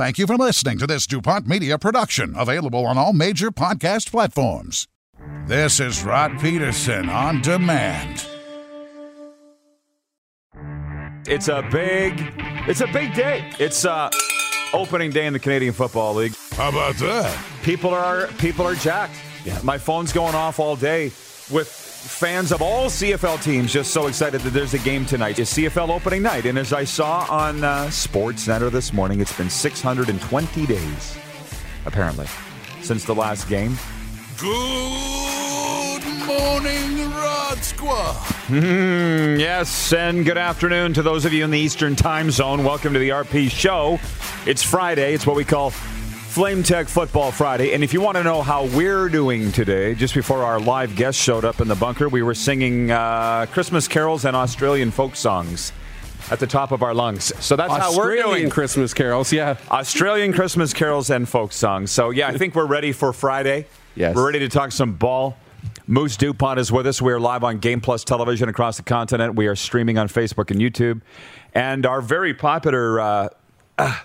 Thank you for listening to this DuPont Media production, available on all major podcast platforms. This is Rod Pedersen on demand. It's a big, it's a big day. It's uh, opening day in the Canadian Football League. How about that? People are people are jacked. Yeah. My phone's going off all day with fans of all CFL teams just so excited that there's a game tonight. It's CFL opening night, and as I saw on uh, Sports Center this morning, it's been 620 days, apparently, since the last game. Good morning, Rod Squad. Mm, yes, and good afternoon to those of you in the Eastern Time Zone. Welcome to the RP Show. It's Friday. It's what we call Flame Tech Football Friday. And if you want to know how we're doing today, just before our live guest showed up in the bunker, we were singing uh, Christmas carols and Australian folk songs at the top of our lungs. So that's how we're Australian doing. Christmas carols, yeah. Australian Christmas carols and folk songs. So yeah, I think we're ready for Friday. Yes. We're ready to talk some ball. Moose DuPont is with us. We are live on Game Plus television across the continent. We are streaming on Facebook and YouTube. And our very popular uh, uh,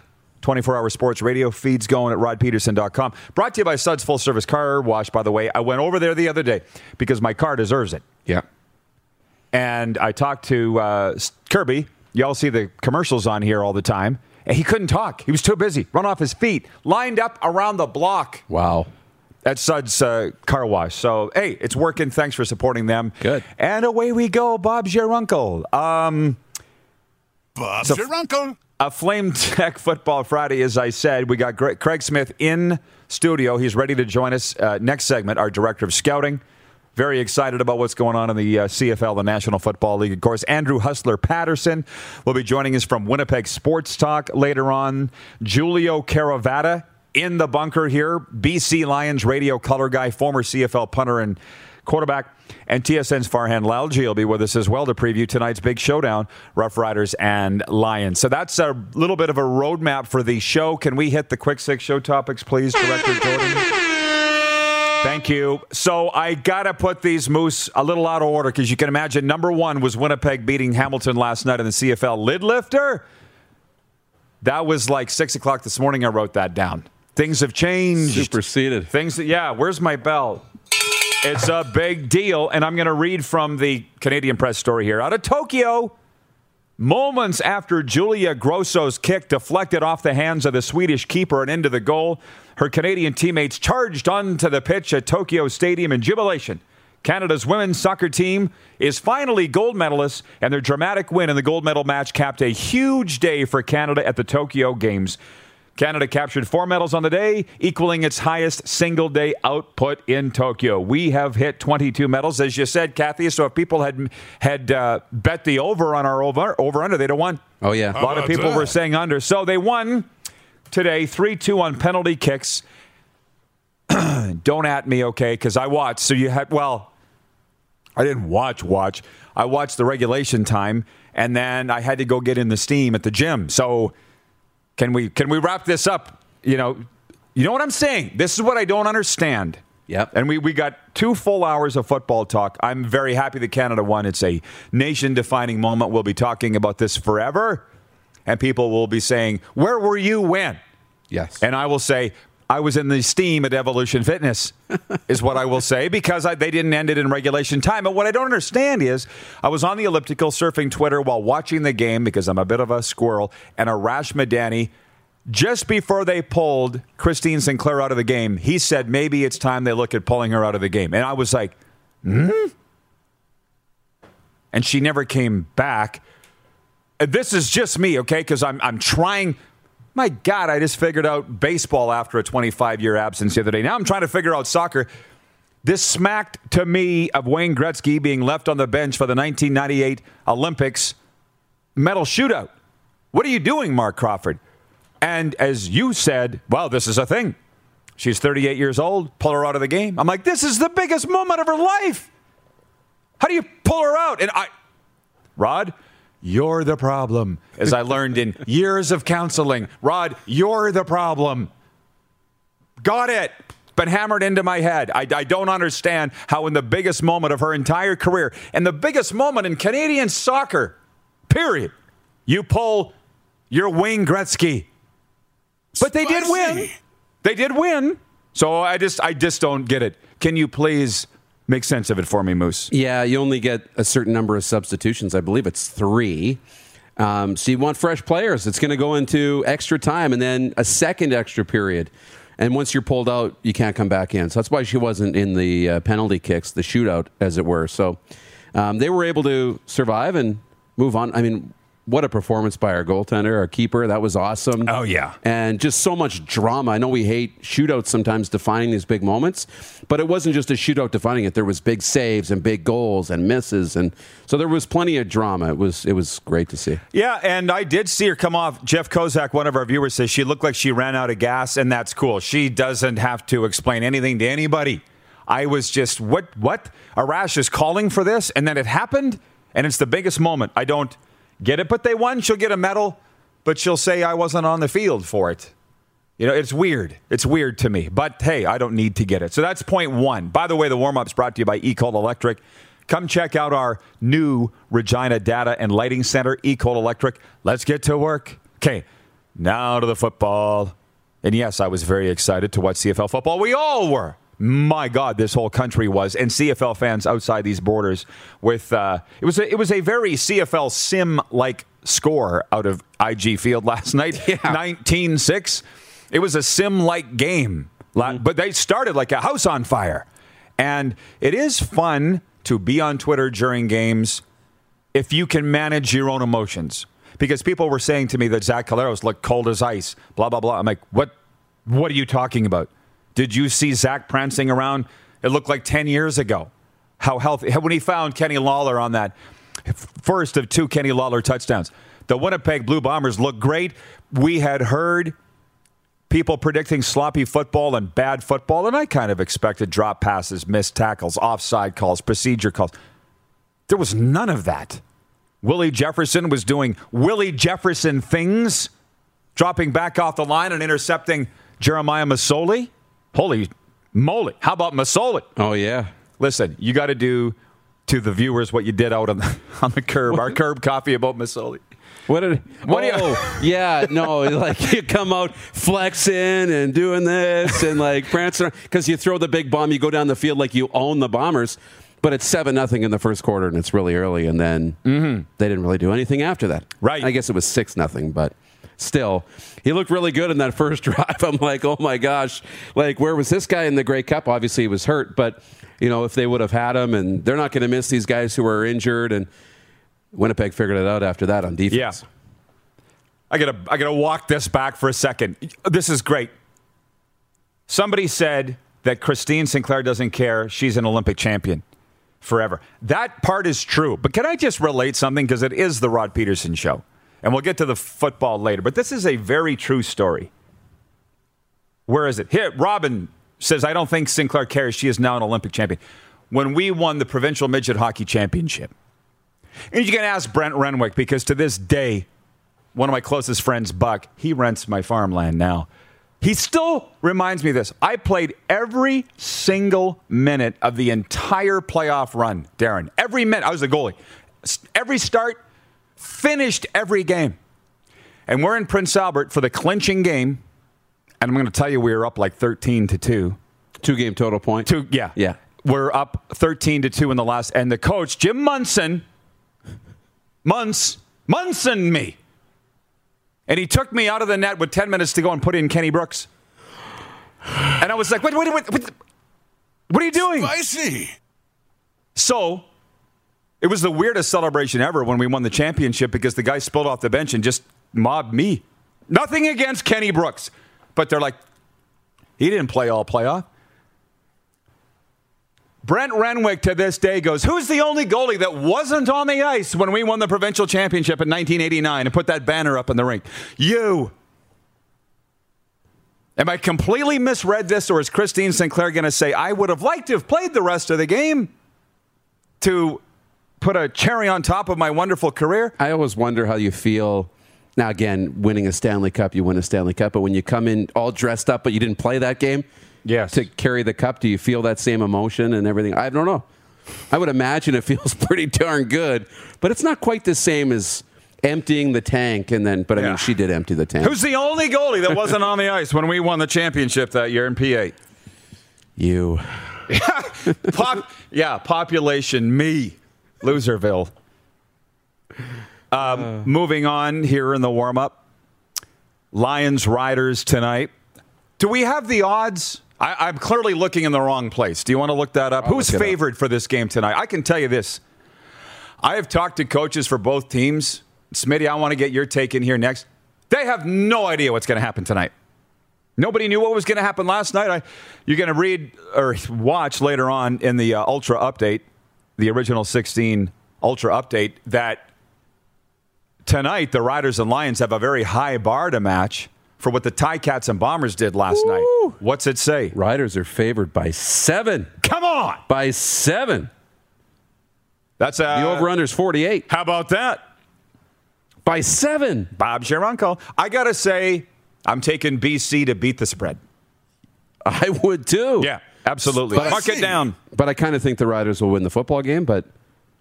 24 hour sports radio feeds going at rodpedersen.com. Brought to you by Suds Full Service Car Wash, by the way. I went over there the other day because my car deserves it. Yeah. And I talked to uh, Kirby. Y'all see the commercials on here all the time. And he couldn't talk. He was too busy. Run off his feet. Lined up around the block Wow. at Suds uh, Car Wash. So, hey, it's working. Thanks for supporting them. Good. And away we go. Bob's your uncle. Um, Bob's So- your uncle. A Flame Tech Football Friday, as I said. We got Craig Smith in studio. He's ready to join us uh, next segment, our director of scouting. Very excited about what's going on in the uh, CFL, the National Football League. Of course, Andrew Hustler Paterson will be joining us from Winnipeg Sports Talk later on. Giulio Caravatta in the bunker here, BC Lions radio color guy, former CFL punter and quarterback. And TSN's Farhan Lalji will be with us as well to preview tonight's big showdown, Rough Riders and Lions. So that's a little bit of a roadmap for the show. Can we hit the quick six show topics, please, Director Jordan? Thank you. So I got to put these Moose a little out of order because you can imagine number one was Winnipeg beating Hamilton last night in the CFL lid lifter. That was like six o'clock this morning. I wrote that down. Things have changed. Superseded. Things that, yeah, where's my bell? It's a big deal. And I'm going to read from the Canadian press story here. Out of Tokyo, moments after Julia Grosso's kick deflected off the hands of the Swedish keeper and into the goal, her Canadian teammates charged onto the pitch at Tokyo Stadium in jubilation. Canada's women's soccer team is finally gold medalists, and their dramatic win in the gold medal match capped a huge day for Canada at the Tokyo Games. Canada captured four medals on the day, equaling its highest single day output in Tokyo. We have hit 22 medals, as you said, Kathy. So if people had had uh, bet the over on our over over under, they'd have won. Oh, yeah. A lot of people that? were saying under. So they won today, 3 2 on penalty kicks. Don't at me, okay? Because I watched. So you had, well, I didn't watch, watch. I watched the regulation time, and then I had to go get in the steam at the gym. So can we can we wrap this up? You know, you know what I'm saying? This is what I don't understand. Yep. And we, we got two full hours of football talk. I'm very happy that Canada won. It's a nation defining moment. We'll be talking about this forever. And people will be saying, Where were you when? Yes. And I will say, I was in the steam at Evolution Fitness, is what I will say, because I, they didn't end it in regulation time. But what I don't understand is I was on the elliptical surfing Twitter while watching the game because I'm a bit of a squirrel, and Arash Madani just before they pulled Christine Sinclair out of the game, he said maybe it's time they look at pulling her out of the game. And I was like, hmm? And she never came back. This is just me, okay? Because I'm, I'm trying. My God, I just figured out baseball after a 25 year absence the other day. Now I'm trying to figure out soccer. This smacked to me of Wayne Gretzky being left on the bench for the 1998 Olympics medal shootout. What are you doing, Marc Crawford? And as you said, well, this is a thing. She's 38 years old, pull her out of the game. I'm like, this is the biggest moment of her life. How do you pull her out? And I, Rod, you're the problem, as I learned in years of counseling. Rod, you're the problem. Got it. Been hammered into my head. I, I don't understand how, in the biggest moment of her entire career, and the biggest moment in Canadian soccer, period, you pull your Wayne Gretzky. But they did win. They did win. So I just, I just don't get it. Can you please make sense of it for me, Moose? Yeah, you only get a certain number of substitutions. I believe it's three. Um, so you want fresh players. It's going to go into extra time and then a second extra period. And once you're pulled out, you can't come back in. So that's why she wasn't in the uh, penalty kicks, the shootout, as it were. So um, they were able to survive and move on. I mean, what a performance by our goaltender, our keeper. That was awesome. Oh, yeah. And just so much drama. I know we hate shootouts sometimes defining these big moments, but it wasn't just a shootout defining it. There was big saves and big goals and misses, and so there was plenty of drama. It was it was great to see. Yeah, and I did see her come off. Jeff Kozak, one of our viewers, says she looked like she ran out of gas, and that's cool. She doesn't have to explain anything to anybody. I was just, what, what? Arash is calling for this, and then it happened, and it's the biggest moment. I don't get it, but they won. She'll get a medal, but she'll say I wasn't on the field for it. You know, it's weird. It's weird to me. But hey, I don't need to get it. So that's point one. By the way, the warm up's brought to you by EECOL Electric. Come check out our new Regina Data and Lighting Center, EECOL Electric. Let's get to work. Okay, now to the football. And yes, I was very excited to watch CFL football. We all were. My God, this whole country was, and CFL fans outside these borders. With uh, it was a, it was a very CFL sim like score out of IG Field last night, nineteen six. It was a sim like game, La- but they started like a house on fire. And it is fun to be on Twitter during games if you can manage your own emotions. Because people were saying to me that Zach Collaros looked cold as ice, blah, blah, blah. I'm like, what, what are you talking about? Did you see Zach prancing around? It looked like 10 years ago. How healthy. When he found Kenny Lawler on that first of two Kenny Lawler touchdowns, the Winnipeg Blue Bombers looked great. We had heard people predicting sloppy football and bad football, and I kind of expected drop passes, missed tackles, offside calls, procedure calls. There was none of that. Willie Jefferson was doing Willie Jefferson things, dropping back off the line and intercepting Jeremiah Masoli. Holy moly. How about Masoli? Oh yeah. Listen, you got to do to the viewers what you did out on the, on the curb, our curb coffee about Masoli. What did? What do you- oh, yeah, no, like you come out flexing and doing this and like prancing because you throw the big bomb, you go down the field like you own the Bombers, but it's seven nothing in the first quarter and it's really early, and then they didn't really do anything after that. Mm-hmm. Right. I guess it was six nothing, but still, he looked really good in that first drive. I'm like, oh my gosh, like where was this guy in the Grey Cup? Obviously, he was hurt, but you know, if they would have had him, and they're not going to miss these guys who are injured and. Winnipeg figured it out after that on defense. Yeah. I gotta I gotta walk this back for a second. This is great. Somebody said that Christine Sinclair doesn't care. She's an Olympic champion forever. That part is true. But can I just relate something? Because it is the Rod Pedersen show. And we'll get to the football later. But this is a very true story. Where is it? Here, Robin says, I don't think Sinclair cares. She is now an Olympic champion. When we won the provincial midget hockey championship, and you can ask Brent Renwick because to this day, one of my closest friends, Buck, he rents my farmland now. He still reminds me of this. I played every single minute of the entire playoff run, Darren. Every minute. I was the goalie. Every start, finished every game. And we're in Prince Albert for the clinching game. And I'm going to tell you, we were up like 13 to 2. Two game total point. Two, yeah. Yeah. We're up 13 to 2 in the last. And the coach, Jim Munson, Munson, Munson me. And he took me out of the net with 10 minutes to go and put in Kenny Brooks. And I was like, wait, wait, wait, wait what are you doing? Spicy. So it was the weirdest celebration ever when we won the championship because the guy spilled off the bench and just mobbed me. Nothing against Kenny Brooks, but they're like, he didn't play all playoff. Brent Renwick to this day goes, Who's the only goalie that wasn't on the ice when we won the provincial championship in 1989 and put that banner up in the rink? You. Am I completely misread this, or is Christine Sinclair going to say, I would have liked to have played the rest of the game to put a cherry on top of my wonderful career? I always wonder how you feel. Now, again, winning a Stanley Cup, you win a Stanley Cup, but when you come in all dressed up, but you didn't play that game Yes. to carry the cup, do you feel that same emotion and everything? I don't know. I would imagine it feels pretty darn good, but it's not quite the same as emptying the tank and then, but I Yeah. mean, she did empty the tank. Who's the only goalie that wasn't on the ice when we won the championship that year in PA? you. Pop, yeah, population me, Loserville. Um, moving on here in the warm up, Lions Riders tonight. Do we have the odds? I, I'm clearly looking in the wrong place. Do you want to look that up? I'll Who's it up. favored for this game tonight? I can tell you this. I have talked to coaches for both teams. Smitty, I want to get your take in here next. They have no idea what's going to happen tonight. Nobody knew what was going to happen last night. I, you're going to read or watch later on in the uh, Ultra update, the original 16 Ultra update, that tonight the Riders and Lions have a very high bar to match for what the Cats and Bombers did last night. What's it say? Riders are favored by seven. Come on. By seven. That's uh, The over under is 48. How about that? By seven. Bob Sharonko. I got to say, I'm taking BC to beat the spread. I would too. Yeah, absolutely. Spicy. Mark it down. But I kind of think the Riders will win the football game, but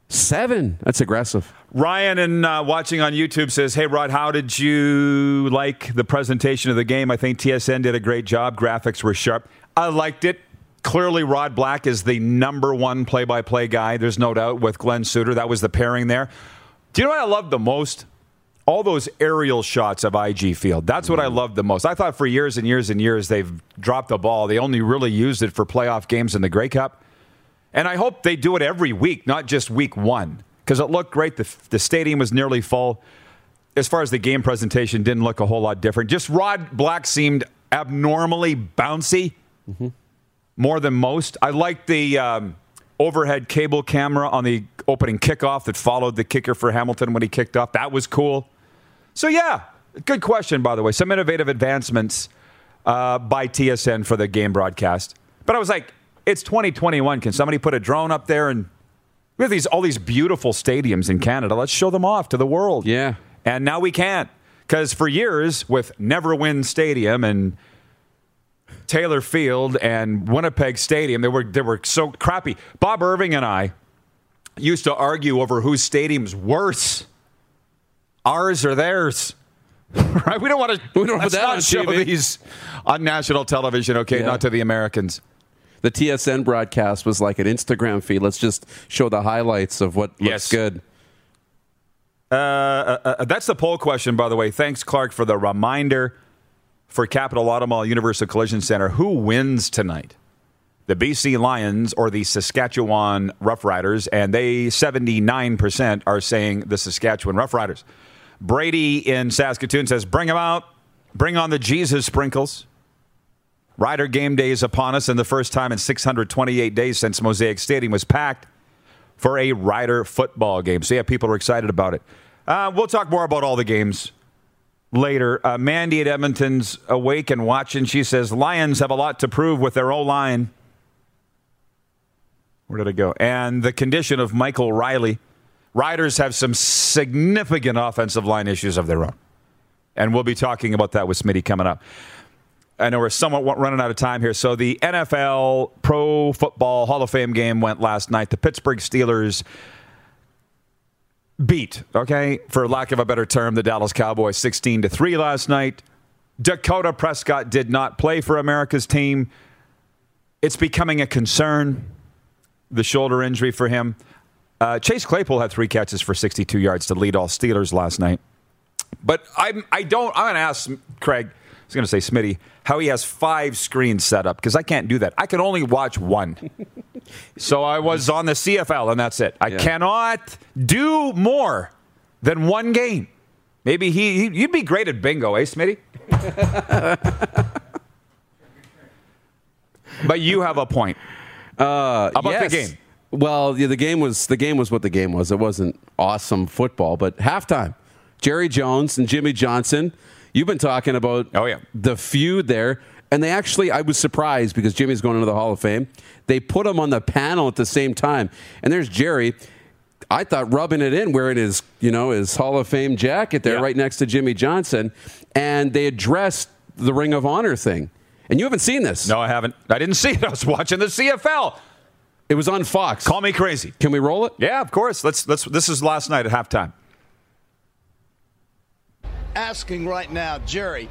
seven, that's aggressive. Ryan, and uh, watching on YouTube, says, "Hey Rod, how did you like the presentation of the game? I think TSN did a great job. Graphics were sharp. I liked it. Clearly, Rod Black is the number one play-by-play guy. There's no doubt with Glen Suitor. That was the pairing there. Do you know what I loved the most? All those aerial shots of IG Field. That's what I loved the most. I thought for years and years and years they've dropped the ball. They only really used it for playoff games in the Grey Cup. And I hope they do it every week, not just week one, because it looked great. The, the stadium was nearly full. As far as the game presentation, didn't look a whole lot different. Just Rod Black seemed abnormally bouncy, more than most. I liked the um, overhead cable camera on the opening kickoff that followed the kicker for Hamilton when he kicked off. That was cool. So yeah, good question by the way. Some innovative advancements uh, by TSN for the game broadcast. But I was like, it's 2021. Can somebody put a drone up there and we have these all these beautiful stadiums in Canada. Let's show them off to the world. Yeah. And now we can't because for years with Ivor Wynne Stadium and Taylor Field and Winnipeg Stadium, they were they were so crappy. Bob Irving and I used to argue over whose stadium's worse, ours or theirs. right? We don't want to. We don't put that on show TV. these on national television. Okay, Yeah. not to the Americans. The TSN broadcast was like an Instagram feed. Let's just show the highlights of what looks Yes. good. Uh, uh, uh, that's the poll question, by the way. Thanks, Clark, for the reminder for Capital Automall Universal Collision Center. Who wins tonight? The BC Lions or the Saskatchewan Roughriders? And they, 79%, are saying the Saskatchewan Roughriders. Brady in Saskatoon says, Bring them out. Bring on the Jesus sprinkles. Rider game day is upon us, and the first time in 628 days since Mosaic Stadium was packed for a Rider football game. So, yeah, people are excited about it. Uh, we'll talk more about all the games later. Uh, Mandy at Edmonton's awake and watching. She says Lions have a lot to prove with their O line. Where did it go? And the condition of Michael Reilly. Riders have some significant offensive line issues of their own. And we'll be talking about that with Smitty coming up. I know we're somewhat running out of time here. So the NFL Pro Football Hall of Fame game went last night. The Pittsburgh Steelers beat, okay, for lack of a better term, the Dallas Cowboys 16 to 3 last night. Dakota Prescott did not play for America's team. It's becoming a concern, the shoulder injury for him. Uh, Chase Claypool had three catches for 62 yards to lead all Steelers last night. But I'm, I don't. I'm going to ask Craig. I was going to say Smitty how he has five screens set up because I can't do that. I can only watch one. so I was on the CFL and that's it. I Yeah. cannot do more than one game. Maybe he, he you'd be great at bingo, eh, Smitty? but you have a point. Uh, about the game? Well, yeah, the game was the game was what the game was. It wasn't awesome football, but halftime, Jerry Jones and Jimmy Johnson. You've been talking about Oh, yeah. the feud there, and they actually I was surprised because Jimmy's going into the Hall of Fame. They put him on the panel at the same time, and there's Jerry. I thought rubbing it in, wearing his you know his Hall of Fame jacket there, Yeah. right next to Jimmy Johnson, and they addressed the Ring of Honor thing. And you haven't seen this. No, I haven't. I didn't see it. I was watching the CFL. It was on Fox. Call me crazy. Can we roll it? Yeah, of course. Let's let's this is last night at halftime. asking right now, Jerry,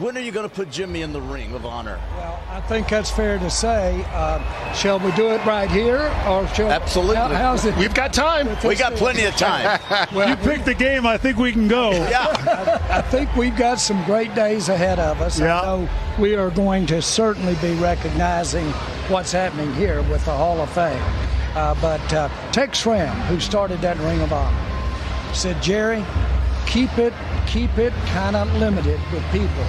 when are you going to put Jimmy in the ring of honor? Well, I think that's fair to say. Uh, shall we do it right here, or shall Absolutely. How, how's it? We've got time. We got plenty of time. Well, You picked the game. I think we can go. yeah. I think we've got some great days ahead of us. Yeah. I know we are going to certainly be recognizing what's happening here with the Hall of Fame. Uh, but uh, Tex Schramm, who started that Ring of Honor, said, Jerry, keep it, keep it kind of limited with people,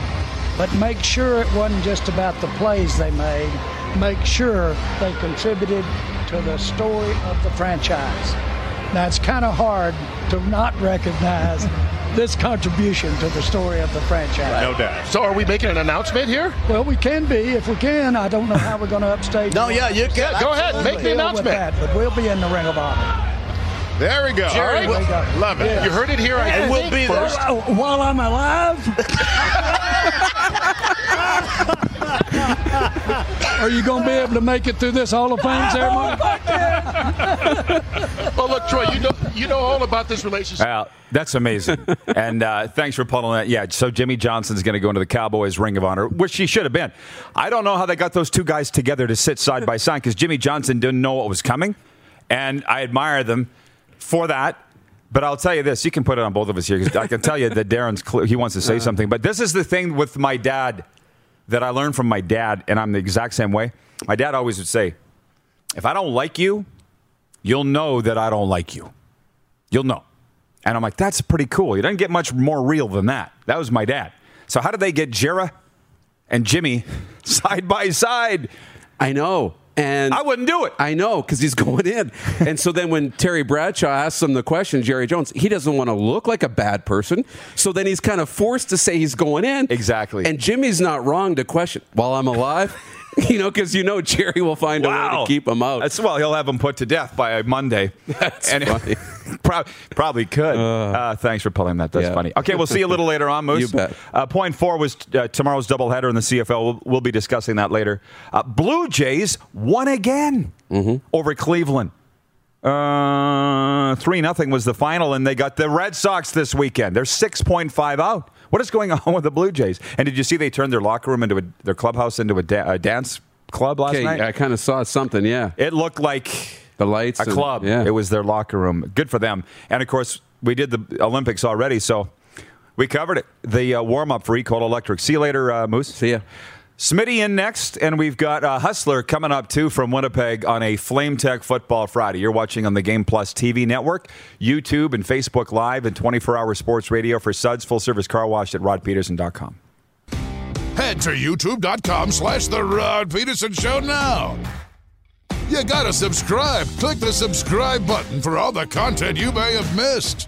but make sure it wasn't just about the plays they made. Make sure they contributed to the story of the franchise. Now it's kind of hard to not recognize this contribution to the story of the franchise. No doubt. So, are we making an announcement here? Well, we can be if we can. I don't know how we're going to upstage. No, yeah, you can. Yeah, go ahead. Make the announcement. that, but we'll be in the Ring of Honor. There we go. All Jerry, right. Love it. Yeah. You heard it here. I And we'll be first. Uh, While I'm alive. Are you going to be able to make it through this Hall of Fame ceremony? Oh, look, Troy, you know you know all about this relationship. Wow, that's amazing. and uh, thanks for pulling that. Yeah, so Jimmy Johnson's going to go into the Cowboys Ring of Honor, which he should have been. I don't know how they got those two guys together to sit side by side because Jimmy Johnson didn't know what was coming, and I admire them for that. But I'll tell you this: you can put it on both of us here. 'cause I can tell you that Darren's clear, he wants to say something. But this is the thing with my dad that I learned from my dad, and I'm the exact same way. My dad always would say, "If I don't like you, you'll know that I don't like you." You'll know. And I'm like, that's pretty cool. He doesn't get much more real than that. That was my dad. So how did they get Jera and Jimmy side by side? I know. And I wouldn't do it. I know because he's going in. and so then when Terry Bradshaw asks him the question, Jerry Jones, he doesn't want to look like a bad person. So then he's kind of forced to say he's going in. Exactly. And Jimmy's not wrong to question, while I'm alive, you know, because you know Jerry will find a way to keep him out. That's well, he'll have him put to death by Monday. That's and funny. prob- probably could. Uh, thanks for pulling that. That's yeah. funny. Okay, we'll see you a little later on, Moose. You bet. Uh, point four was uh, tomorrow's doubleheader in the CFL. We'll, we'll be discussing that later. Uh, Blue Jays won again Mm-hmm. over Cleveland. Uh, three nothing was the final, and they got the Red Sox this weekend. They're six point five out. What is going on with the Blue Jays? And did you see they turned their locker room into a, their clubhouse into a, da- a dance club last okay, night? I kind of saw something, yeah. It looked like The lights. a and- club. Yeah. It was their locker room. Good for them. And of course, we did the Olympics already, so we covered it. The uh, warm up for EECOL Electric. See you later, uh, Moose. See ya. Smitty in next, and we've got uh, Hustler coming up too from Winnipeg on a Flame Tech Football Friday. You're watching on the Game Plus TV network, YouTube, and Facebook Live, and 24 hour sports radio for Suds Full Service Car Wash at rodpedersen.com. Head to youtube.com slash The Rod Pedersen Show now. You gotta subscribe. Click the subscribe button for all the content you may have missed.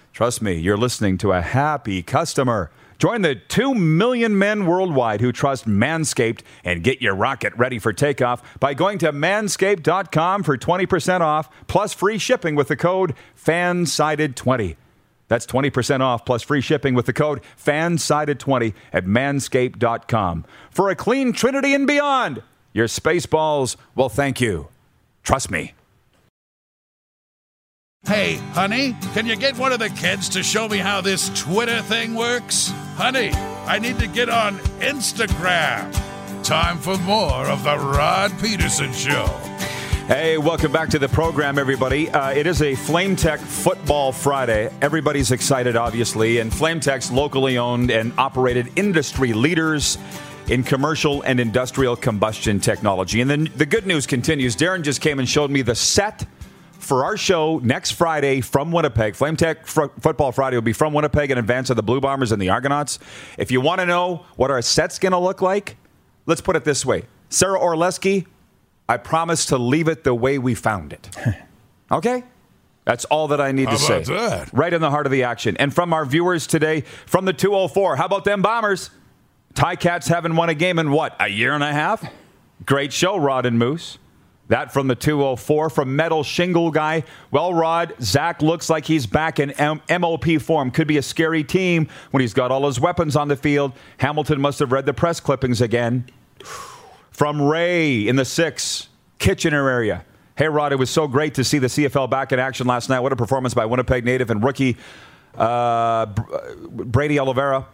Trust me, you're listening to a happy customer. Join the 2 million men worldwide who trust Manscaped and get your rocket ready for takeoff by going to manscaped.com for 20% off plus free shipping with the code FANSIDED20. That's 20% off plus free shipping with the code FANSIDED20 at manscaped.com. For a clean trinity and beyond, your space balls will thank you. Trust me. Hey, honey, can you get one of the kids to show me how this Twitter thing works? Honey, I need to get on Instagram. Time for more of the Rod Pedersen Show. Hey, welcome back to the program, everybody. Uh, it is a Flame Tech Football Friday. Everybody's excited, obviously, and Flame Tech's locally owned and operated industry leaders in commercial and industrial combustion technology. And then the good news continues. Darren just came and showed me the set for our show next Friday from Winnipeg. Flame Tech Fr- Football Friday will be from Winnipeg in advance of the Blue Bombers and the Argonauts. If you want to know what our set's going to look like, let's put it this way Sarah Orleski, I promise to leave it the way we found it. Okay? That's all that I need How to say. that? Right in the heart of the action. And from our viewers today, from the 204, how about them Bombers? Ticats haven't won a game in what, a year and a half? Great show, Rod and Moose. That from the 204 from Metal Shingle Guy. Well, Rod, Zach looks like he's back in M- MOP form. Could be a scary team when he's got all his weapons on the field. Hamilton must have read the press clippings again. From Ray in the six, Kitchener area. Hey, Rod, it was so great to see the CFL back in action last night. What a performance by Winnipeg native and rookie uh, Brady Oliveira.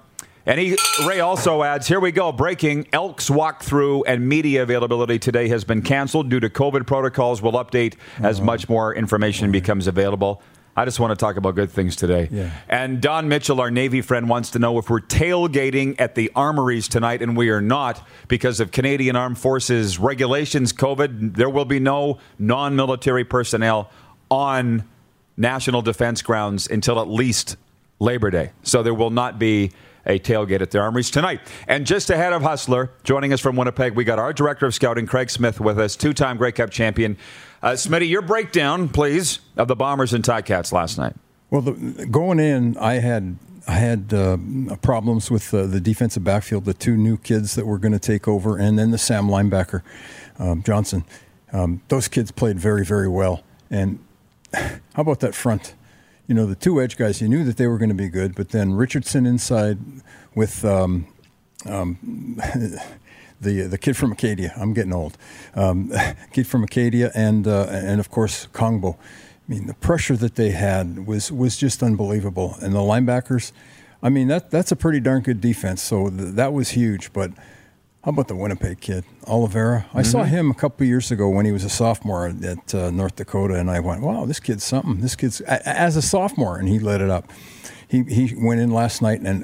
And he, Ray also adds, here we go, breaking Elks walkthrough and media availability today has been canceled due to COVID protocols. We'll update as much more information becomes available. I just want to talk about good things today. Yeah. And Don Mitchell, our Navy friend, wants to know if we're tailgating at the armories tonight, and we are not because of Canadian Armed Forces regulations, COVID. There will be no non military personnel on national defense grounds until at least Labor Day. So there will not be a tailgate at the Armories tonight. And just ahead of Hustler, joining us from Winnipeg, we got our director of scouting, Craig Smith, with us, two time Grey Cup champion. Uh, Smitty, your breakdown, please, of the Bombers and Ticats last night. Well, the, going in, I had I had uh, problems with uh, the defensive backfield, the two new kids that were going to take over, and then the Sam linebacker, um, Johnson. Um, those kids played very, very well. And how about that front? You know, the two edge guys, you knew that they were going to be good, but then Richardson inside with um, um, the the kid from Acadia. I'm getting old. Um, kid from Acadia, and uh, and of course Kongbo. I mean, the pressure that they had was was just unbelievable. And the linebackers, I mean, that that's a pretty darn good defense. So th- that was huge. But how about the Winnipeg kid, Oliveira? I saw him a couple of years ago when he was a sophomore at uh, North Dakota, and I went, "Wow, this kid's something." This kid's a- as a sophomore, and he lit it up. He he went in last night, and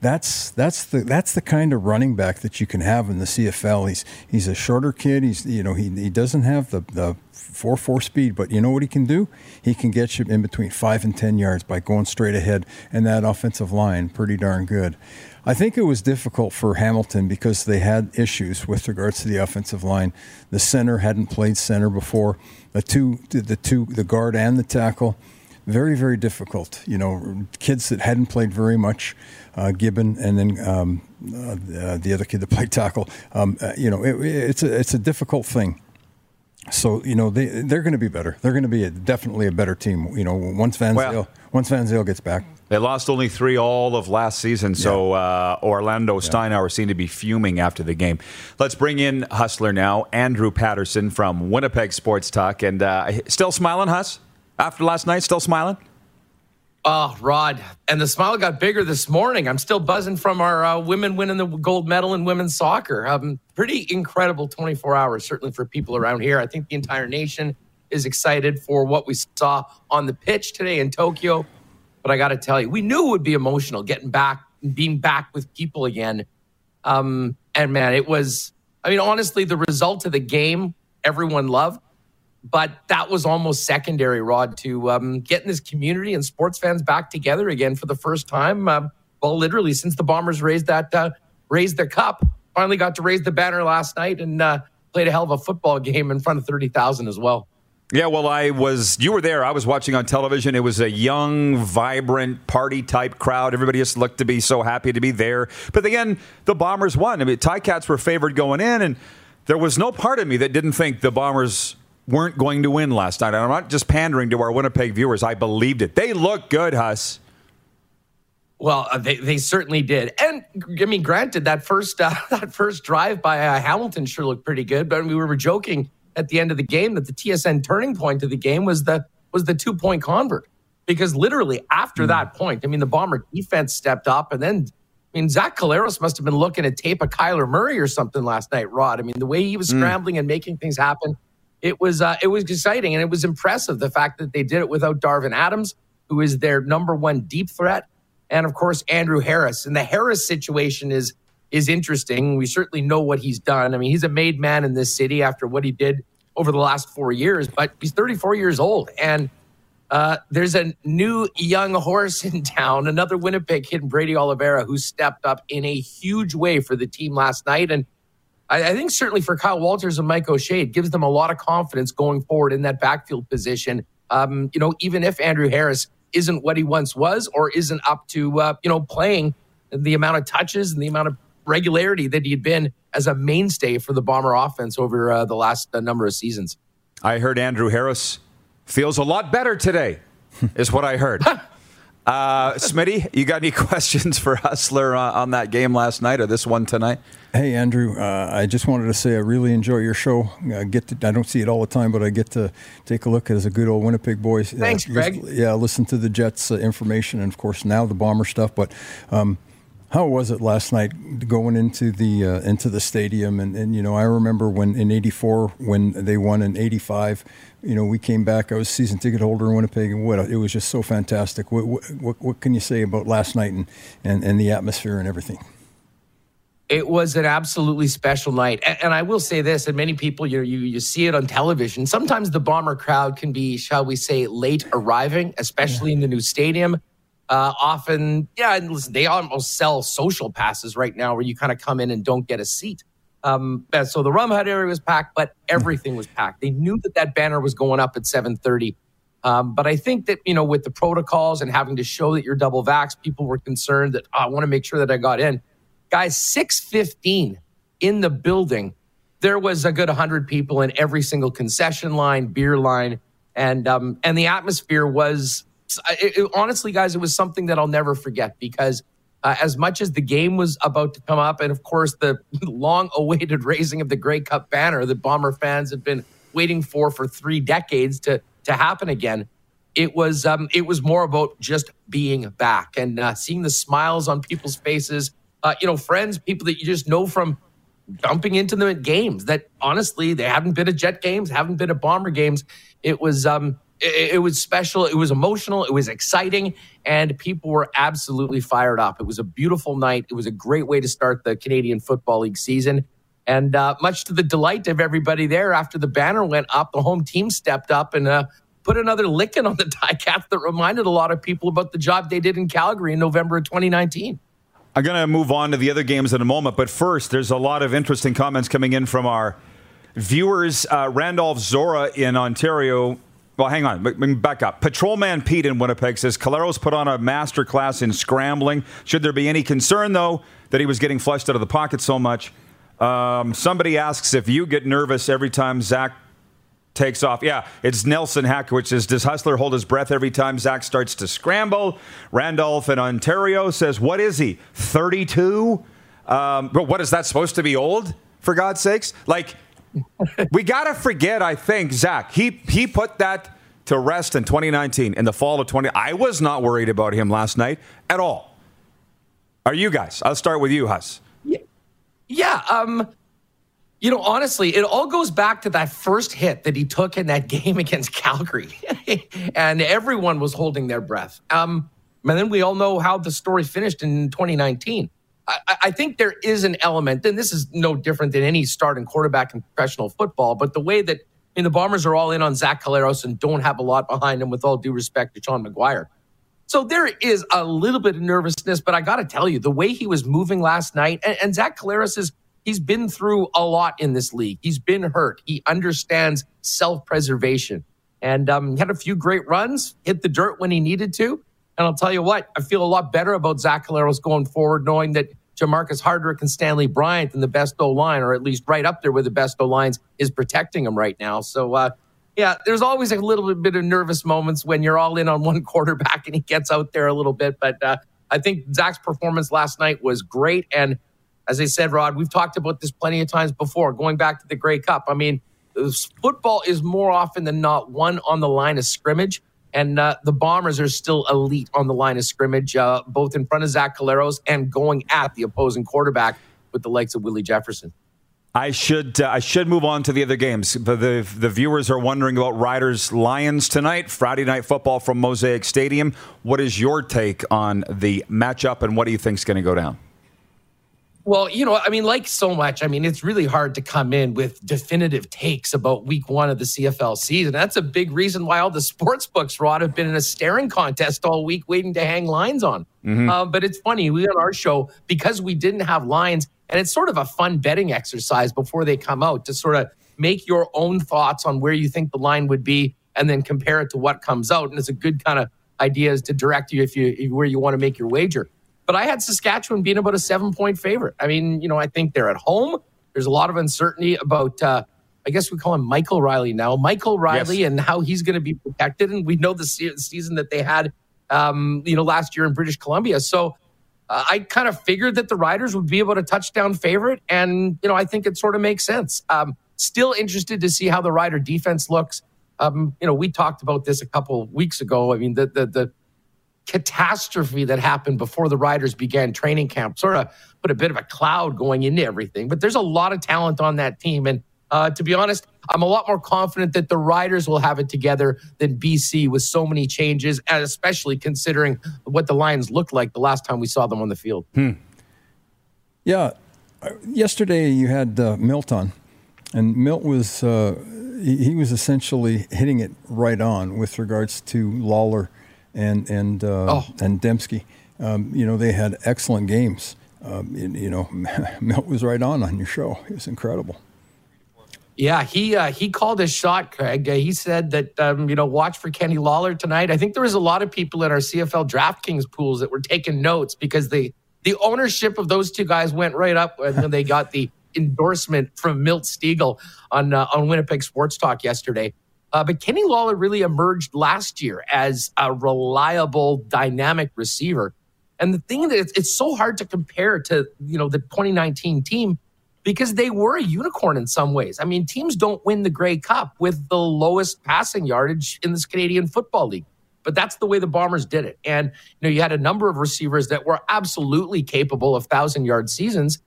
that's that's the that's the kind of running back that you can have in the CFL. He's he's a shorter kid. He's you know he he doesn't have the the four four speed, but you know what he can do? He can get you in between five and ten yards by going straight ahead, and that offensive line pretty darn good. I think it was difficult for Hamilton because they had issues with regards to the offensive line. The center hadn't played center before. The two the two the guard and the tackle very very difficult. You know, kids that hadn't played very much, uh, Gibbon, and then um, uh, the other kid that played tackle. Um, uh, you know, it, it's a it's a difficult thing. So you know they they're going to be better. They're going to be a, definitely a better team. You know, once Van Well- once Van gets back. They lost only three all of last season, so uh, Orlando Steinauer seemed to be fuming after the game. Let's bring in Hustler now, Andrew Paterson from Winnipeg Sports Talk. And uh, still smiling, Huss? After last night, still smiling? Oh, Rod. And the smile got bigger this morning. I'm still buzzing from our uh, women winning the gold medal in women's soccer. Um, pretty incredible 24 hours, certainly for people around here. I think the entire nation is excited for what we saw on the pitch today in Tokyo. But I got to tell you, we knew it would be emotional getting back, being back with people again. Um, and man, it was, I mean, honestly, the result of the game, everyone loved but that was almost secondary, Rod, to um, getting this community and sports fans back together again for the first time. Uh, well, literally since the Bombers raised that uh, raised their cup, finally got to raise the banner last night and uh, played a hell of a football game in front of thirty thousand as well. Yeah, well, I was, you were there. I was watching on television. It was a young, vibrant, party type crowd. Everybody just looked to be so happy to be there. But again, the Bombers won. I mean, Ticats were favored going in, and there was no part of me that didn't think the Bombers weren't going to win last night. And I'm not just pandering to our Winnipeg viewers. I believed it. They look good, Huss. Well, uh, they, they certainly did, and I mean, granted, that first uh, that first drive by uh, Hamilton sure looked pretty good. But we were joking at the end of the game that the TSN turning point of the game was the was the two point convert because literally after mm. that point, I mean, the Bomber defense stepped up, and then I mean, Zach Collaros must have been looking at tape of Kyler Murray or something last night. Rod, I mean, the way he was mm. scrambling and making things happen, it was uh, it was exciting and it was impressive. The fact that they did it without Darvin Adams, who is their number one deep threat and of course Andrew Harris. And the Harris situation is is interesting. We certainly know what he's done. I mean, he's a made man in this city after what he did over the last four years, but he's 34 years old. And uh, there's a new young horse in town, another Winnipeg kid, Brady Oliveira, who stepped up in a huge way for the team last night. And I, I think certainly for Kyle Walters and Mike O'Shea, it gives them a lot of confidence going forward in that backfield position. Um, you know, even if Andrew Harris isn't what he once was or isn't up to uh, you know playing the amount of touches and the amount of regularity that he'd been as a mainstay for the Bomber offense over uh, the last uh, number of seasons. I heard Andrew Harris feels a lot better today, is what I heard. Uh, Smitty, you got any questions for Hustler uh, on that game last night or this one tonight? Hey, Andrew. Uh, I just wanted to say I really enjoy your show. I get to, I don't see it all the time, but I get to take a look as a good old Winnipeg boy. Thanks, uh, Greg. yeah, listen to the Jets uh, information and, of course, now the Bomber stuff. But um, how was it last night going into the uh, into the stadium? And, and you know, I remember when in '84 when they won in '85. You know, we came back. I was season ticket holder in Winnipeg, and what it was just so fantastic. What, what, what can you say about last night and, and, and the atmosphere and everything? It was an absolutely special night, and, and I will say this: and many people, you, you you see it on television. Sometimes the bomber crowd can be, shall we say, late arriving, especially yeah. in the new stadium. Uh, often, yeah, and listen, they almost sell social passes right now where you kind of come in and don't get a seat. Um, so the rum hut area was packed, but everything was packed. They knew that that banner was going up at 7:30. Um, but I think that you know, with the protocols and having to show that you're double vax, people were concerned that oh, I want to make sure that I got in. Guys, 6:15 in the building, there was a good 100 people in every single concession line, beer line, and um, and the atmosphere was it, it, honestly, guys, it was something that I'll never forget because uh, as much as the game was about to come up, and of course the long-awaited raising of the Grey Cup banner that Bomber fans have been waiting for for three decades to to happen again, it was um, it was more about just being back and uh, seeing the smiles on people's faces. Uh, you know, friends, people that you just know from dumping into the games that honestly they haven't been at Jet games, haven't been at Bomber games. It was um, it, it, was special. It was emotional. It was exciting, and people were absolutely fired up. It was a beautiful night. It was a great way to start the Canadian Football League season. And uh, much to the delight of everybody there, after the banner went up, the home team stepped up and uh, put another licking on the Ticats that reminded a lot of people about the job they did in Calgary in November of 2019. I'm going to move on to the other games in a moment, but first, there's a lot of interesting comments coming in from our viewers. Uh, Randolph Zora in Ontario well, hang on. Back up. Patrolman Pete in Winnipeg says Collaros put on a master class in scrambling. Should there be any concern, though, that he was getting flushed out of the pocket so much? Um, somebody asks if you get nervous every time Zach takes off. Yeah, it's Nelson Hack, which is Does Hustler hold his breath every time Zach starts to scramble? Randolph in Ontario says, What is he? 32? Um, but what is that supposed to be old, for God's sakes? Like, we got to forget, I think, Zach. He he put that to rest in 2019, in the fall of 20. I was not worried about him last night at all. Are you guys? I'll start with you, Huss. Yeah, yeah. Um, you know, honestly, it all goes back to that first hit that he took in that game against Calgary, and everyone was holding their breath. Um, and then we all know how the story finished in 2019. I, think there is an element, and this is no different than any starting quarterback in professional football, but the way that I mean, the Bombers are all in on Zach Collaros and don't have a lot behind him, with all due respect to Sean McGuire. So there is a little bit of nervousness, but I got to tell you, the way he was moving last night, and, and Zach Collaros is he's been through a lot in this league. He's been hurt. He understands self preservation, and um, had a few great runs, hit the dirt when he needed to. And I'll tell you what, I feel a lot better about Zach Collaros going forward, knowing that Jermarcus Hardrick and Stanley Bryant in the best O line, or at least right up there with the best O lines, is protecting him right now. So, uh, yeah, there's always a little bit of nervous moments when you're all in on one quarterback and he gets out there a little bit. But uh, I think Zach's performance last night was great. And as I said, Rod, we've talked about this plenty of times before, going back to the Grey Cup. I mean, football is more often than not one on the line of scrimmage. And uh, the Bombers are still elite on the line of scrimmage, uh, both in front of Zach Collaros and going at the opposing quarterback with the likes of Willie Jefferson. I should uh, I should move on to the other games. But the the viewers are wondering about Riders Lions tonight, Friday night football from Mosaic Stadium. What is your take on the matchup, and what do you think is going to go down? Well, you know, I mean, like so much, I mean, it's really hard to come in with definitive takes about week one of the CFL season. That's a big reason why all the sports books, Rod, have been in a staring contest all week waiting to hang lines on. Mm-hmm. Uh, but it's funny, we on our show, because we didn't have lines, and it's sort of a fun betting exercise before they come out to sort of make your own thoughts on where you think the line would be and then compare it to what comes out. And it's a good kind of idea to direct you if you where you want to make your wager. But I had Saskatchewan being about a seven point favorite. I mean, you know, I think they're at home. There's a lot of uncertainty about, uh, I guess we call him Michael Reilly now, Michael Reilly yes. and how he's going to be protected. And we know the season that they had, um, you know, last year in British Columbia. So uh, I kind of figured that the Riders would be able to touchdown favorite. And, you know, I think it sort of makes sense. Um, still interested to see how the Rider defense looks. Um, you know, we talked about this a couple weeks ago. I mean, the, the, the catastrophe that happened before the riders began training camp sort of put a bit of a cloud going into everything. But there's a lot of talent on that team. And uh, to be honest, I'm a lot more confident that the riders will have it together than BC with so many changes, and especially considering what the Lions looked like the last time we saw them on the field. Hmm. Yeah. Yesterday you had uh, Milt on, and Milt was. Uh, he, he was essentially hitting it right on with regards to Lawler and and uh, oh. and Demski. Um, you know, they had excellent games. Um, you, you, know, Milt was right on on your show. It was incredible. Yeah, he uh, he called his shot, Craig. Uh, he said that um, you know watch for Kenny Lawler tonight. I think there was a lot of people in our CFL DraftKings pools that were taking notes because the the ownership of those two guys went right up when they got the endorsement from Milt Stegall on uh, on Winnipeg Sports Talk yesterday. Uh, but Kenny Lawler really emerged last year as a reliable, dynamic receiver. And the thing that it's, it's so hard to compare to, you know, the 2019 team because they were a unicorn in some ways. I mean, teams don't win the Grey Cup with the lowest passing yardage in this Canadian Football League. But that's the way the Bombers did it. And you know, you had a number of receivers that were absolutely capable of thousand yard seasons,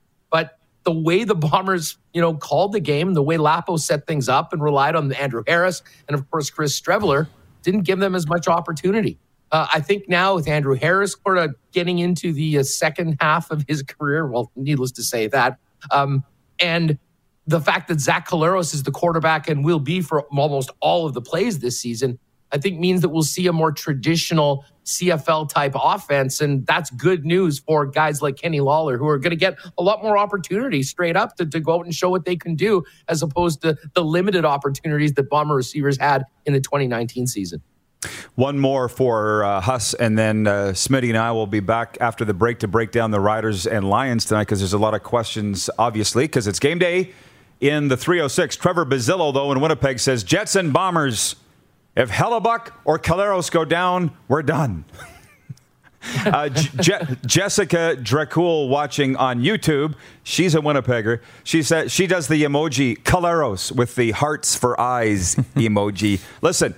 the way the Bombers, you know, called the game, the way Lapo set things up and relied on Andrew Harris and of course Chris Streveler didn't give them as much opportunity. Uh, I think now with Andrew Harris sort of getting into the uh, second half of his career, well, needless to say that, um, and the fact that Zach Collaros is the quarterback and will be for almost all of the plays this season, I think means that we'll see a more traditional CFL type offense. And that's good news for guys like Kenny Lawler, who are going to get a lot more opportunities straight up to, to go out and show what they can do, as opposed to the limited opportunities that Bomber receivers had in the 2019 season. One more for uh, Huss, and then uh, Smitty and I will be back after the break to break down the Riders and Lions tonight because there's a lot of questions, obviously, because it's game day in the 306. Trevor Bazillo, though, in Winnipeg says Jets and Bombers if Hellebuyck or Collaros go down, we're done. uh, Je- Jessica Dracul watching on YouTube. She's a Winnipegger. She said she does the emoji Collaros with the hearts for eyes emoji. Listen,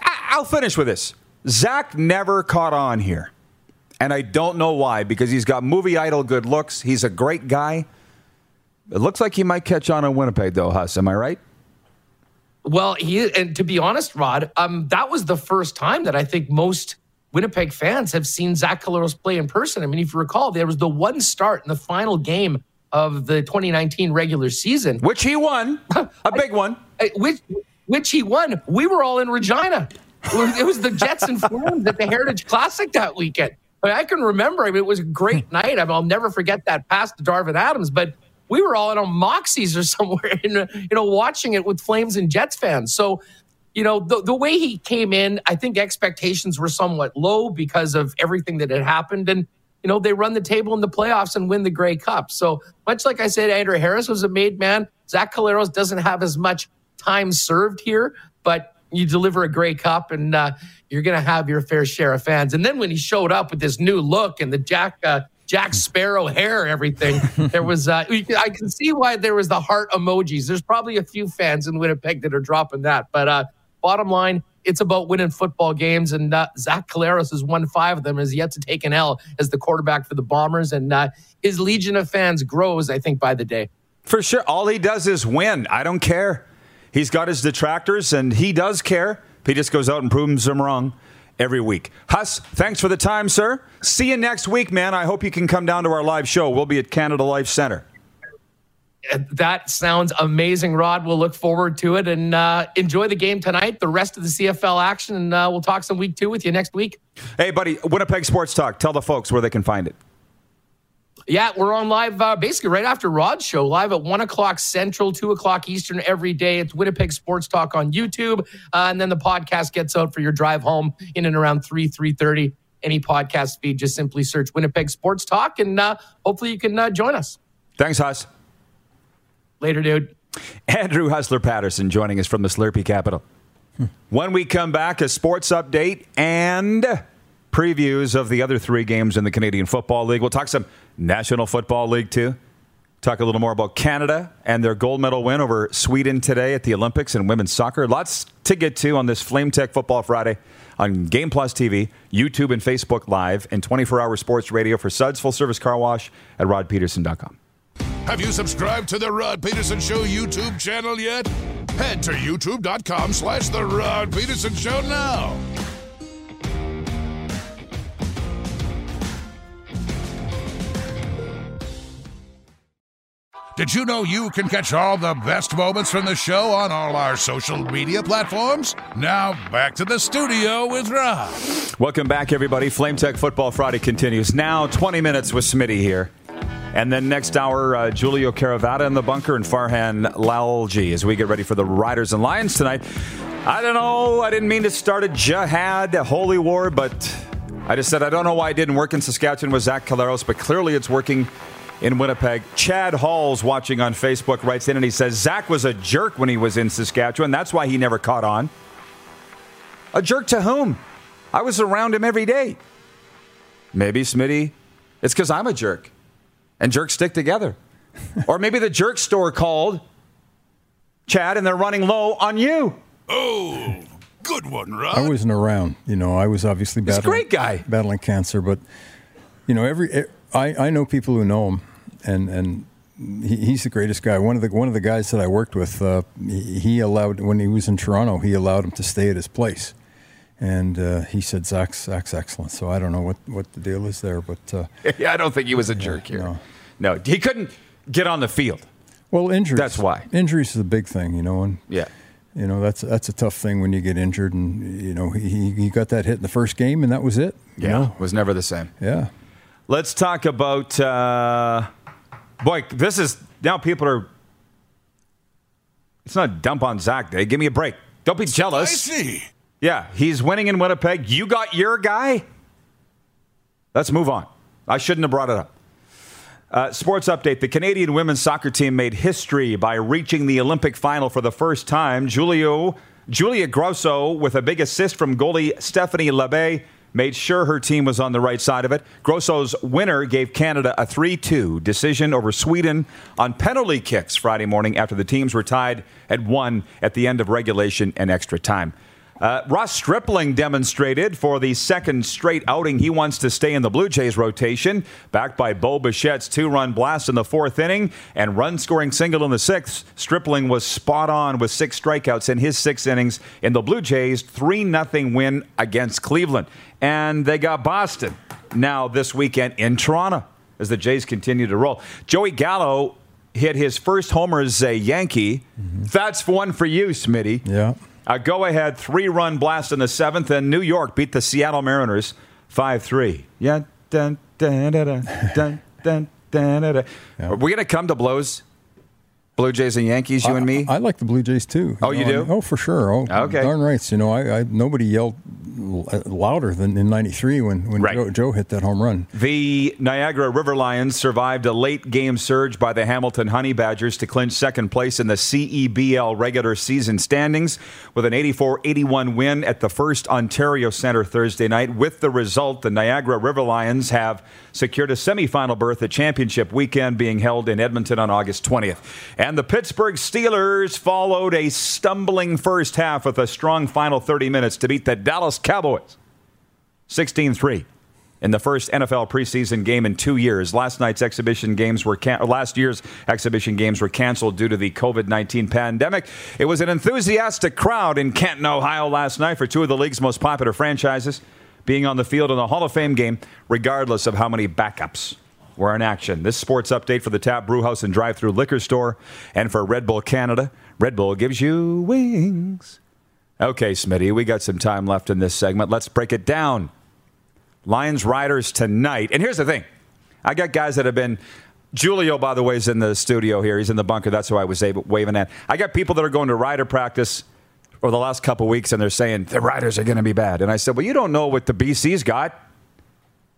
I- will finish with this. Zach never caught on here, and I don't know why. Because he's got movie idol good looks. He's a great guy. It looks like he might catch on in Winnipeg, though. Huss, am I right? Well, he and to be honest, Rod, um, that was the first time that I think most Winnipeg fans have seen Zach Collaros play in person. I mean, if you recall, there was the one start in the final game of the 2019 regular season, which he won, a big one, which which he won. We were all in Regina. It was the Jets and Flames at the Heritage Classic that weekend. I, mean, I can remember. I mean, it was a great night. I mean, I'll never forget that pass to Darvin Adams, but we were all in on Moxie's or somewhere, you know, watching it with Flames and Jets fans. So, you know, the, the way he came in, I think expectations were somewhat low because of everything that had happened. And, you know, they run the table in the playoffs and win the Grey Cup. So, much like I said, Andrew Harris was a made man. Zach Collaros doesn't have as much time served here, but you deliver a Grey Cup, and uh, you're going to have your fair share of fans. And then when he showed up with this new look and the Jack uh, Jack Sparrow hair, everything, there was uh, I can see why there was the heart emojis. There's probably a few fans in Winnipeg that are dropping that, but uh, bottom line. It's about winning football games, and uh, Zach Collaros has won five of them. Has yet to take an L as the quarterback for the Bombers, and uh, his legion of fans grows. I think by the day. For sure. All he does is win. I don't care. He's got his detractors, and he does care. He just goes out and proves them wrong every week. Huss, thanks for the time, sir. See you next week, man. I hope you can come down to our live show. We'll be at Canada Life Center. That sounds amazing, Rod. We'll look forward to it and uh, enjoy the game tonight, the rest of the CFL action, and uh, we'll talk some week two with you next week. Hey, buddy, Winnipeg Sports Talk. Tell the folks where they can find it. Yeah, we're on live uh, basically right after Rod's show, live at one o'clock Central, two o'clock Eastern every day. It's Winnipeg Sports Talk on YouTube, uh, and then the podcast gets out for your drive home in and around three three thirty. Any podcast feed, just simply search Winnipeg Sports Talk, and uh, hopefully you can uh, join us Thanks, Huss. later, dude. Andrew Hustler Paterson joining us from the Slurpee capital. When we come back, a sports update and previews of the other three games in the Canadian Football League. We'll talk some National Football League too. Talk a little more about Canada and their gold medal win over Sweden today at the Olympics in women's soccer. Lots to get to on this Flame Tech Football Friday on Game Plus TV, YouTube, and Facebook Live, and 24 hour sports radio for Suds Full Service Car Wash at rodpedersen.com. Have you subscribed to the Rod Pedersen Show YouTube channel yet? Head to youtube.com slash the Rod Pedersen Show now. Did you know you can catch all the best moments from the show on all our social media platforms? Now back to the studio with Rod. Welcome back, everybody. Flame Tech Football Friday continues. Now, 20 minutes with Smitty here. And then next hour, uh, Giulio Caravatta in the bunker and Farhan Lalji as we get ready for the Riders and Lions tonight. I don't know. I didn't mean to start a jihad, a holy war, but I just said I don't know why it didn't work in Saskatchewan with Zach Collaros, but clearly it's working in Winnipeg. Chad Hall's watching on Facebook, writes in and he says Zach was a jerk when he was in Saskatchewan. That's why he never caught on. A jerk to whom? I was around him every day. Maybe, Smitty, it's because I'm a jerk. And jerks stick together. or maybe the jerk store called, Chad, and they're running low on you. Oh, good one, Rod. I wasn't around. You know, I was obviously He's a battling, great guy. battling cancer, but you know, every I, I know people who know him, and and he, he's the greatest guy. One of the one of the guys that I worked with, uh, he, he allowed when he was in Toronto, he allowed him to stay at his place, and uh, he said Zach's Zach's excellent. So I don't know what what the deal is there, but uh, yeah, I don't think he was a jerk here. no. No, he couldn't get on the field. well, injuries. That's why. injuries is a big thing, you know, and Yeah. you know that's that's a tough thing when you get injured, and you know he he got that hit in the first game, and that was it. you Yeah. know? Was never the same. yeah. Let's talk about. Uh, boy, this is. Now people are. It's not dump on Zach Day. Give me a break. Don't be jealous. see. Yeah, he's winning in Winnipeg. You got your guy. Let's move on. I shouldn't have brought it up. Uh, sports update: The Canadian women's soccer team made history by reaching the Olympic final for the first time. Julio, Julia Grosso, with a big assist from goalie Stephanie Labbe, made sure her team was on the right side of it. Grosso's winner gave Canada a 3 2 decision over Sweden on penalty kicks Friday morning after the teams were tied at one at the end of regulation and extra time. Uh, Ross Stripling demonstrated for the second straight outing he wants to stay in the Blue Jays rotation, backed by Bo Bichette's two run blast in the fourth inning and run scoring single in the sixth. Stripling was spot on with six strikeouts in his six innings in the Blue Jays' 3 0 win against Cleveland. And they got Boston now this weekend in Toronto as the Jays continue to roll. Joey Gallo hit his first homer as a Yankee. That's one for you, Smitty. Yeah. A go ahead three run blast in the seventh, and New York beat the Seattle Mariners 5 3. Yeah. Dun, dun, dun, dun, dun, dun, dun, dun. Are we going to come to blows? Blue Jays and Yankees, you I, and me. I like the Blue Jays too. Oh, you know, do? Oh, for sure. Oh, Okay. Darn rights. You know, I, I nobody yelled louder than in '93 when when Right. Joe, Joe hit that home run. The Niagara River Lions survived a late game surge by the Hamilton Honey Badgers to clinch second place in the CEBL regular season standings with an 84 81 win at the FirstOntario Centre Thursday night. With the result, the Niagara River Lions have secured a semifinal berth at championship weekend being held in Edmonton on August 20th. And the Pittsburgh Steelers followed a stumbling first half with a strong final 30 minutes to beat the Dallas Cowboys 16 3 in the first NFL preseason game in two years. Last night's exhibition games were can- last year's exhibition games were canceled due to the COVID nineteen pandemic. It was an enthusiastic crowd in Canton, Ohio, last night for two of the league's most popular franchises being on the field in the Hall of Fame game, regardless of how many backups were in action. This sports update for the Tap Brewhouse and Drive-Through Liquor Store and for Red Bull Canada. Red Bull gives you wings. Okay, Smitty, we got some time left in this segment. Let's break it down. Lions Riders tonight. And here's the thing I got guys that have been. Giulio, by the way, is in the studio here. He's in the bunker. That's who I was waving at. I got people that are going to rider practice over the last couple weeks, and they're saying the riders are going to be bad. And I said, well, you don't know what the BC's got.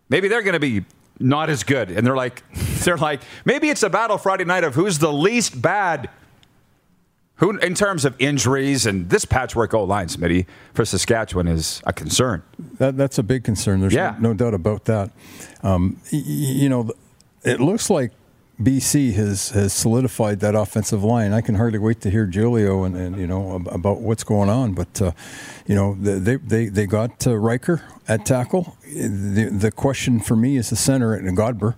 Maybe they're going to be not as good. And they're like, they're like, maybe it's a battle Friday night of who's the least bad. Who, in terms of injuries and this patchwork O line, Smitty for Saskatchewan is a concern. That, that's a big concern. There's Yeah. no, no doubt about that. Um, you know, it looks like BC has, has solidified that offensive line. I can hardly wait to hear Giulio and, and you know about what's going on. But uh, you know they they they got uh, Riker at tackle. The the question for me is the center at Godber.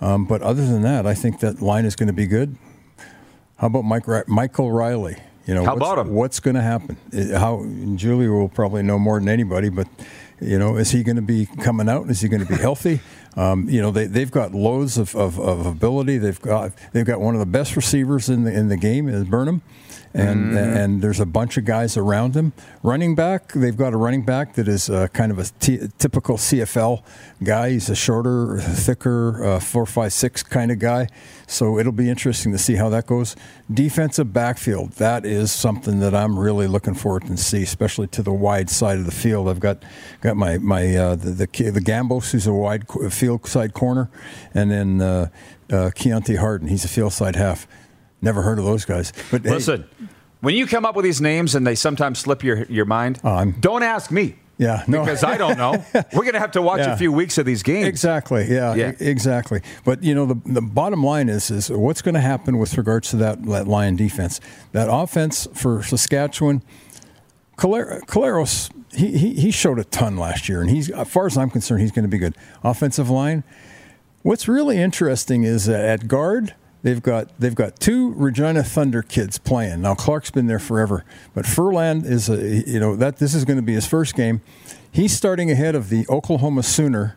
Um, but other than that, I think that line is going to be good. How about Mike Michael Reilly? You know, How what's, about him? What's going to happen? How Julia will probably know more than anybody, but you know, is he going to be coming out? Is he going to be healthy? Um, you know, they, they've got loads of, of, of ability. They've got they've got one of the best receivers in the in the game is Burnham, and Mm-hmm. and there's a bunch of guys around him. Running back, they've got a running back that is uh, kind of a t- typical CFL guy. He's a shorter, thicker, uh, four five six kind of guy. So it'll be interesting to see how that goes. Defensive backfield, that is something that I'm really looking forward to see, especially to the wide side of the field. I've got got my my uh, the, the the Gambos, who's a wide field side corner, and then uh, uh, Keontae Harden, he's a field side half. Never heard of those guys. But hey, Listen, when you come up with these names and they sometimes slip your, your mind, oh, don't ask me. Yeah, no. Because I don't know. We're going to have to watch Yeah. a few weeks of these games. Exactly. Yeah, Yeah. e- exactly. But you know, the the bottom line is is what's going to happen with regards to that, that Lion defense. That offense for Saskatchewan, Caler- Collaros, he, he he showed a ton last year, and he's as far as I'm concerned, he's going to be good. Offensive line. What's really interesting is that at guard. They've got they've got two Regina Thunder kids playing now. Clark's been there forever, but Ferland is a you know that this is going to be his first game. He's starting ahead of the Oklahoma Sooner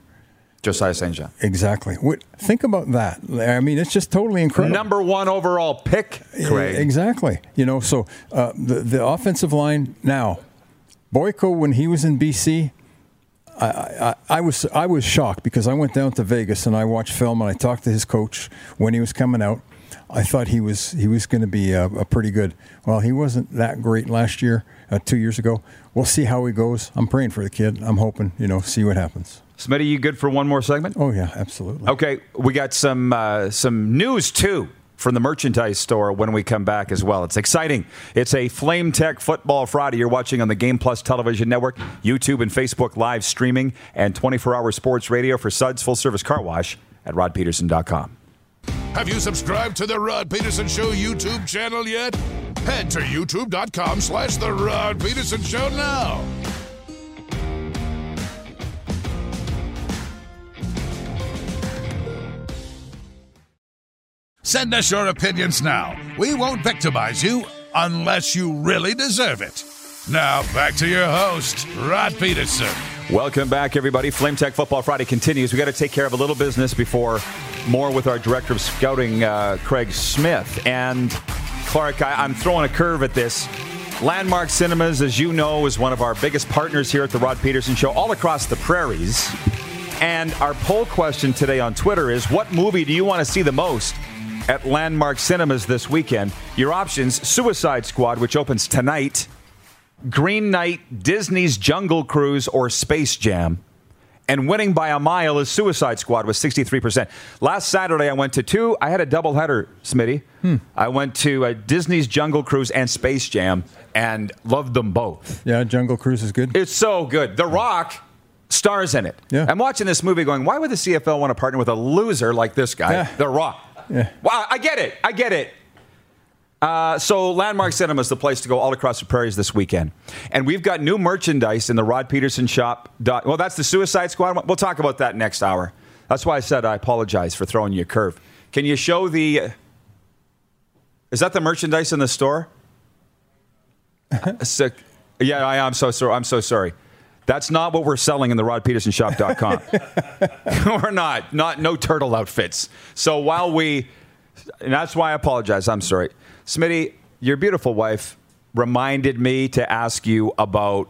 Josiah St. John. Exactly. What, think about that. I mean, it's just totally incredible. Number one overall pick, Craig. Exactly. You know, so uh, the the offensive line now, Boyko when he was in BC, I, I, I was I was shocked because I went down to Vegas and I watched film and I talked to his coach when he was coming out. I thought he was he was going to be a, a pretty good. Well, he wasn't that great last year, uh, two years ago. We'll see how he goes. I'm praying for the kid. I'm hoping you know see what happens. Smitty, you good for one more segment? Oh yeah, absolutely. Okay, we got some uh, some news too from the merchandise store when we come back as well. It's exciting. It's a Flame Tech Football Friday. You're watching on the Game Plus Television Network, YouTube and Facebook live streaming, and 24-hour sports radio for Suds Full Service Car Wash at rodpedersen.com. Have you subscribed to the Rod Pedersen Show YouTube channel yet? Head to youtube.com slash the Rod Pedersen Show now. Send us your opinions now. We won't victimize you unless you really deserve it. Now, back to your host, Rod Pedersen. Welcome back, everybody. Flame Tech Football Friday continues. We got to take care of a little business before more with our director of scouting, uh, Craig Smith. And Clark, I, I'm throwing a curve at this. Landmark Cinemas, as you know, is one of our biggest partners here at the Rod Pedersen Show, all across the prairies. And our poll question today on Twitter is: What movie do you want to see the most at Landmark Cinemas this weekend. Your options Suicide Squad, which opens tonight, Green Knight, Disney's Jungle Cruise, or Space Jam. And winning by a mile is Suicide Squad with 63%. Last Saturday, I went to two. I had a doubleheader, Smitty. I went to uh, Disney's Jungle Cruise and Space Jam and loved them both. Yeah, Jungle Cruise is good. It's so good. The Rock stars in it. Yeah. I'm watching this movie going, why would the CFL want to partner with a loser like this guy, Yeah. The Rock? Wow, I get it. I get it. Uh, so Landmark Cinema is the place to go all across the prairies this weekend, and we've got new merchandise in the Rod Pedersen shop. Well, that's the Suicide Squad. We'll talk about that next hour. That's why I said I apologize for throwing you a curve. Can you show the? Is that the merchandise in the store? Uh, sick. Yeah, I am so sorry. I'm so sorry. That's not what we're selling in the rodpedersenshop.com. we're not. Not no turtle outfits. So while we and that's why I apologize. I'm sorry. Smitty, your beautiful wife reminded me to ask you about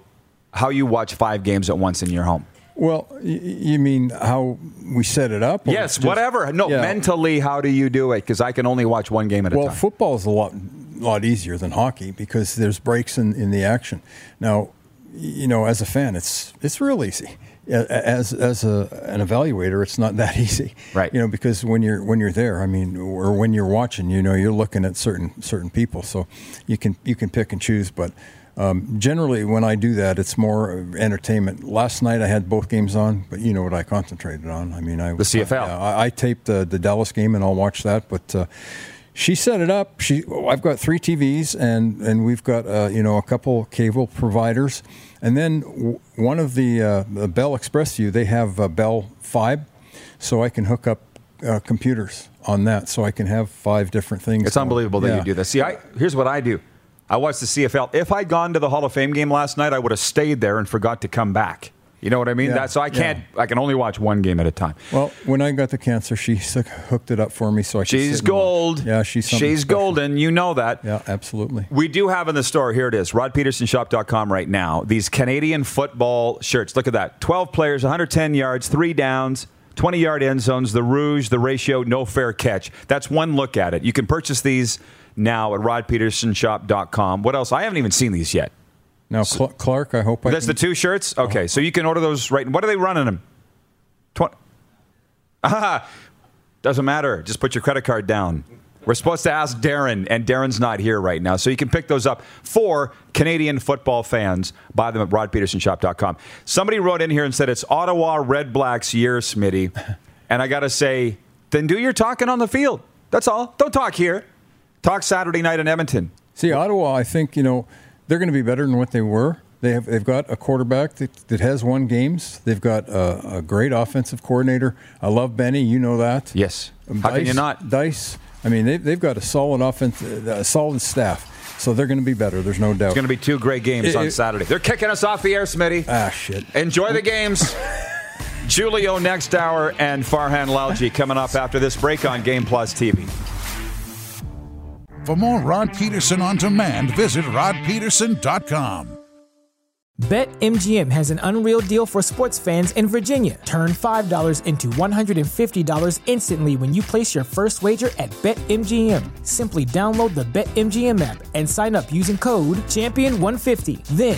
how you watch five games at once in your home. Well, you mean how we set it up? Yes, just- whatever. No, Yeah. mentally, how do you do it? Because I can only watch one game at a time. Well, time. football is a lot lot easier than hockey because there's breaks in, in the action. Now, you know, as a fan, it's it's real easy. As as a, an evaluator, it's not that easy, Right. You know, because when you're when you're there, I mean, or when you're watching, you know, you're looking at certain certain people, so you can you can pick and choose. But um, generally, when I do that, it's more entertainment. Last night I had both games on, but you know what I concentrated on. I mean, I The CFL. I, I taped the, the Dallas game and I'll watch that. But uh, she set it up. She, I've got three TVs and and we've got uh, you know a couple cable providers, and then w- one of the, uh, the Bell ExpressVu they have uh, Bell Fibe, so I can hook up uh, computers on that, so I can have five different things. It's unbelievable that Yeah. you do this. See, I, here's what I do. I watch the CFL. If I'd gone to the Hall of Fame game last night, I would have stayed there and forgot to come back. You know what I mean? Yeah, That, so I can't. I can only watch one game at a time. Well, when I got the cancer, she hooked it up for me, so I. could She's sit and watch. gold. Yeah, she's she's special. golden. You know that. Yeah, absolutely. We do have in the store, here it is, rodpedersenshop.com right now, these Canadian football shirts. Look at that. 12 players, 110 yards, three downs, 20 yard end zones, the rouge, the ratio, no fair catch. That's one look at it. You can purchase these now at rodpedersenshop.com. What else? I haven't even seen these yet. Now, Cl- Clark, I hope I. That's can- the two shirts? Okay, so you can order those right. What are they running them? 20. Ah, doesn't matter. Just put your credit card down. We're supposed to ask Darren, and Darren's not here right now. So you can pick those up for Canadian football fans. Buy them at rodpedersenshop.com. Somebody wrote in here and said it's Ottawa Red Blacks year, Smitty. And I got to say, then do your talking on the field. That's all. Don't talk here. Talk Saturday night in Edmonton. See, Ottawa, I think you know they're going to be better than what they were. They have they've got a quarterback that, that has won games. They've got a, a great offensive coordinator. I love Benny. You know that. Yes. Um, How can you Dice- not? Dice. I mean, they've, they've got a solid offense, a solid staff. So they're going to be better. There's no doubt. It's going to be two great games It- on it- Saturday. They're kicking us off the air, Smitty. ah, shit. Enjoy the games. Giulio next hour and Farhan Lalji coming up after this break on Game Plus TV. For more Rod Pedersen on demand, visit rodpedersen.com. BetMGM has an unreal deal for sports fans in Virginia. Turn $5 into $150 instantly when you place your first wager at BetMGM. Simply download the BetMGM app and sign up using code Champion150. Then,